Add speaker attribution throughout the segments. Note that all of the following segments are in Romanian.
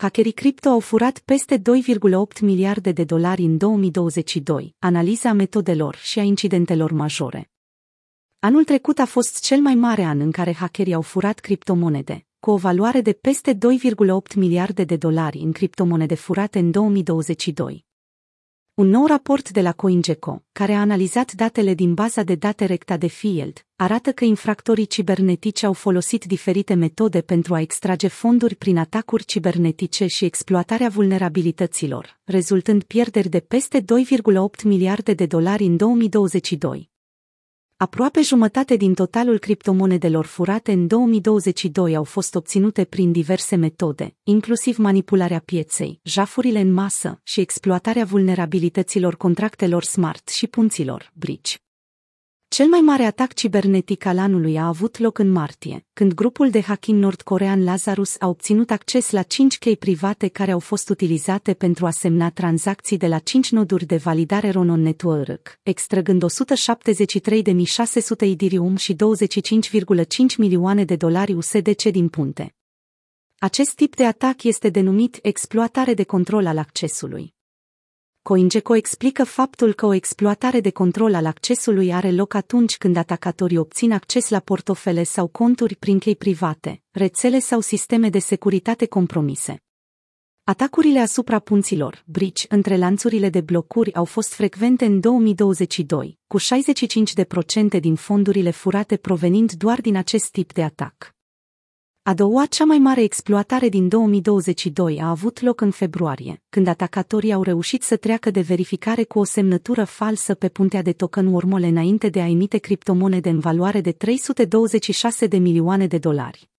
Speaker 1: hackerii cripto au furat peste 2,8 miliarde de dolari în 2022, analiza metodelor și a incidentelor majore. Anul trecut a fost cel mai mare an în care hackerii au furat criptomonede, cu o valoare de peste 2,8 miliarde de dolari în criptomonede furate în 2022. Un nou raport de la CoinGecko, care a analizat datele din baza de date recta de Field, arată că infractorii cibernetici au folosit diferite metode pentru a extrage fonduri prin atacuri cibernetice și exploatarea vulnerabilităților, rezultând pierderi de peste 2,8 miliarde de dolari în 2022. Aproape jumătate din totalul criptomonedelor furate în 2022 au fost obținute prin diverse metode, inclusiv manipularea pieței, jafurile în masă și exploatarea vulnerabilităților contractelor smart și punților, bridge. Cel mai mare atac cibernetic al anului a avut loc în martie, când grupul de hacking nordcorean Lazarus a obținut acces la 5 chei private care au fost utilizate pentru a semna tranzacții de la 5 noduri de validare Ronon Network, extrăgând 173.600 Idirium și 25,5 milioane de dolari USDC din punte. Acest tip de atac este denumit exploatare de control al accesului. CoinGecko explică faptul că o exploatare de control al accesului are loc atunci când atacatorii obțin acces la portofele sau conturi prin chei private, rețele sau sisteme de securitate compromise. Atacurile asupra punților, bridge, între lanțurile de blocuri au fost frecvente în 2022, cu 65% din fondurile furate provenind doar din acest tip de atac. A doua cea mai mare exploatare din 2022 a avut loc în februarie, când atacatorii au reușit să treacă de verificare cu o semnătură falsă pe puntea de token Wormhole înainte de a emite criptomonede în valoare de 326 de milioane de dolari.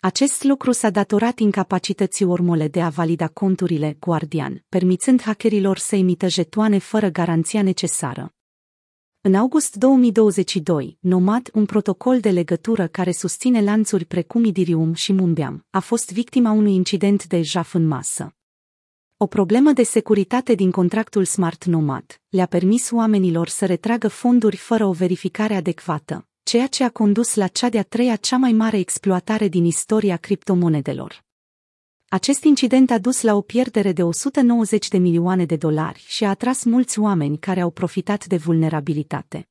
Speaker 1: Acest lucru s-a datorat incapacității Wormhole de a valida conturile Guardian, permițând hackerilor să emită jetoane fără garanția necesară. În august 2022, Nomad, un protocol de legătură care susține lanțuri precum Idirium și Mumbiam, a fost victima unui incident de jaf în masă. O problemă de securitate din contractul Smart Nomad le-a permis oamenilor să retragă fonduri fără o verificare adecvată, ceea ce a condus la cea de-a treia cea mai mare exploatare din istoria criptomonedelor. Acest incident a dus la o pierdere de 190 de milioane de dolari și a atras mulți oameni care au profitat de vulnerabilitate.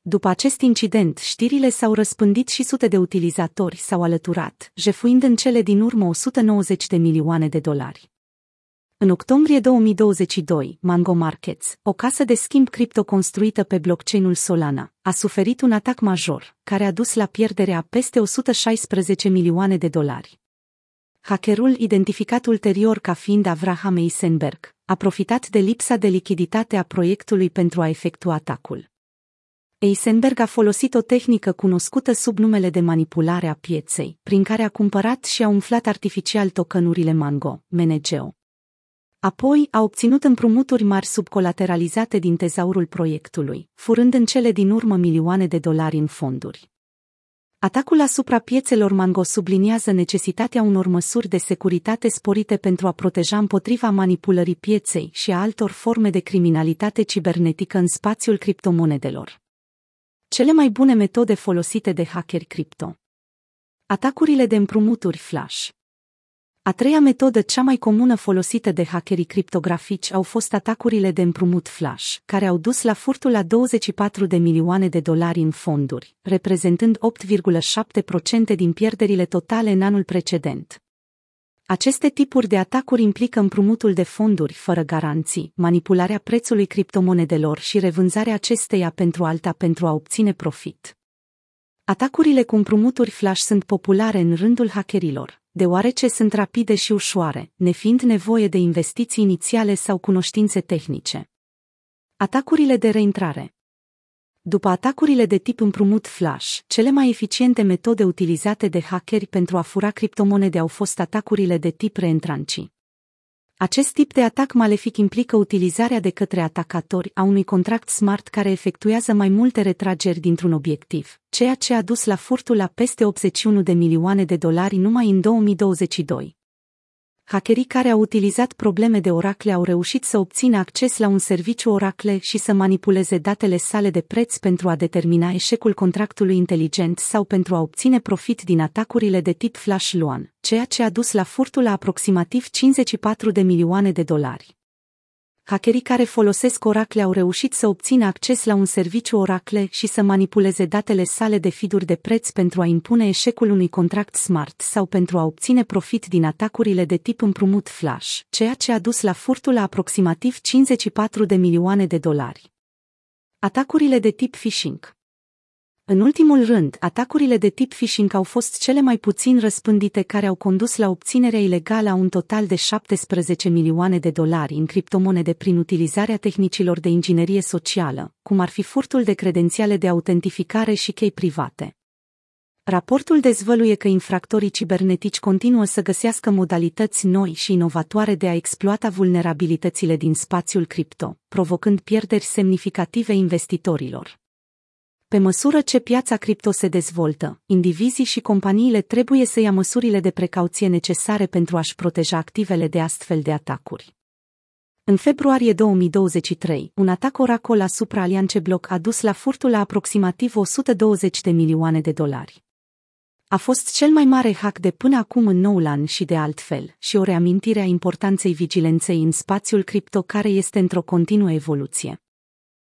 Speaker 1: După acest incident, știrile s-au răspândit și sute de utilizatori s-au alăturat, jefuind în cele din urmă 190 de milioane de dolari. În octombrie 2022, Mango Markets, o casă de schimb cripto construită pe blockchain-ul Solana, a suferit un atac major, care a dus la pierderea peste 116 milioane de dolari. Hackerul, identificat ulterior ca fiind Avraham Eisenberg, a profitat de lipsa de lichiditate a proiectului pentru a efectua atacul. Eisenberg a folosit o tehnică cunoscută sub numele de manipulare a pieței, prin care a cumpărat și a umflat artificial tokenurile Mango, MNGO. Apoi a obținut împrumuturi mari subcolateralizate din tezaurul proiectului, furând în cele din urmă milioane de dolari în fonduri. Atacul asupra piețelor Mango subliniază necesitatea unor măsuri de securitate sporite pentru a proteja împotriva manipulării pieței și a altor forme de criminalitate cibernetică în spațiul criptomonedelor. Cele mai bune metode folosite de hackeri cripto. Atacurile de împrumuturi flash. A treia metodă cea mai comună folosită de hackerii criptografici au fost atacurile de împrumut flash, care au dus la furtul la 24 de milioane de dolari în fonduri, reprezentând 8,7% din pierderile totale în anul precedent. Aceste tipuri de atacuri implică împrumutul de fonduri fără garanții, manipularea prețului criptomonedelor și revânzarea acesteia pentru alta pentru a obține profit. Atacurile cu împrumuturi flash sunt populare în rândul hackerilor, deoarece sunt rapide și ușoare, nefiind nevoie de investiții inițiale sau cunoștințe tehnice. Atacurile de reintrare După atacurile de tip împrumut flash, cele mai eficiente metode utilizate de hackeri pentru a fura criptomonede au fost atacurile de tip reentranci. Acest tip de atac malefic implică utilizarea de către atacatori a unui contract smart care efectuează mai multe retrageri dintr-un obiectiv, ceea ce a dus la furtul la peste 81 de milioane de dolari numai în 2022. Hackerii care au utilizat probleme de Oracle au reușit să obțină acces la un serviciu Oracle și să manipuleze datele sale de preț pentru a determina eșecul contractului inteligent sau pentru a obține profit din atacurile de tip Flash Luan, ceea ce a dus la furtul la aproximativ 54 de milioane de dolari hackerii care folosesc Oracle au reușit să obțină acces la un serviciu Oracle și să manipuleze datele sale de fiduri de preț pentru a impune eșecul unui contract smart sau pentru a obține profit din atacurile de tip împrumut flash, ceea ce a dus la furtul la aproximativ 54 de milioane de dolari. Atacurile de tip phishing în ultimul rând, atacurile de tip phishing au fost cele mai puțin răspândite care au condus la obținerea ilegală a un total de 17 milioane de dolari în criptomonede prin utilizarea tehnicilor de inginerie socială, cum ar fi furtul de credențiale de autentificare și chei private. Raportul dezvăluie că infractorii cibernetici continuă să găsească modalități noi și inovatoare de a exploata vulnerabilitățile din spațiul cripto, provocând pierderi semnificative investitorilor. Pe măsură ce piața cripto se dezvoltă, indivizii și companiile trebuie să ia măsurile de precauție necesare pentru a-și proteja activele de astfel de atacuri. În februarie 2023, un atac Oracle asupra Aliance Block a dus la furtul la aproximativ 120 de milioane de dolari. A fost cel mai mare hack de până acum în noul an și de altfel, și o reamintire a importanței vigilenței în spațiul cripto care este într-o continuă evoluție.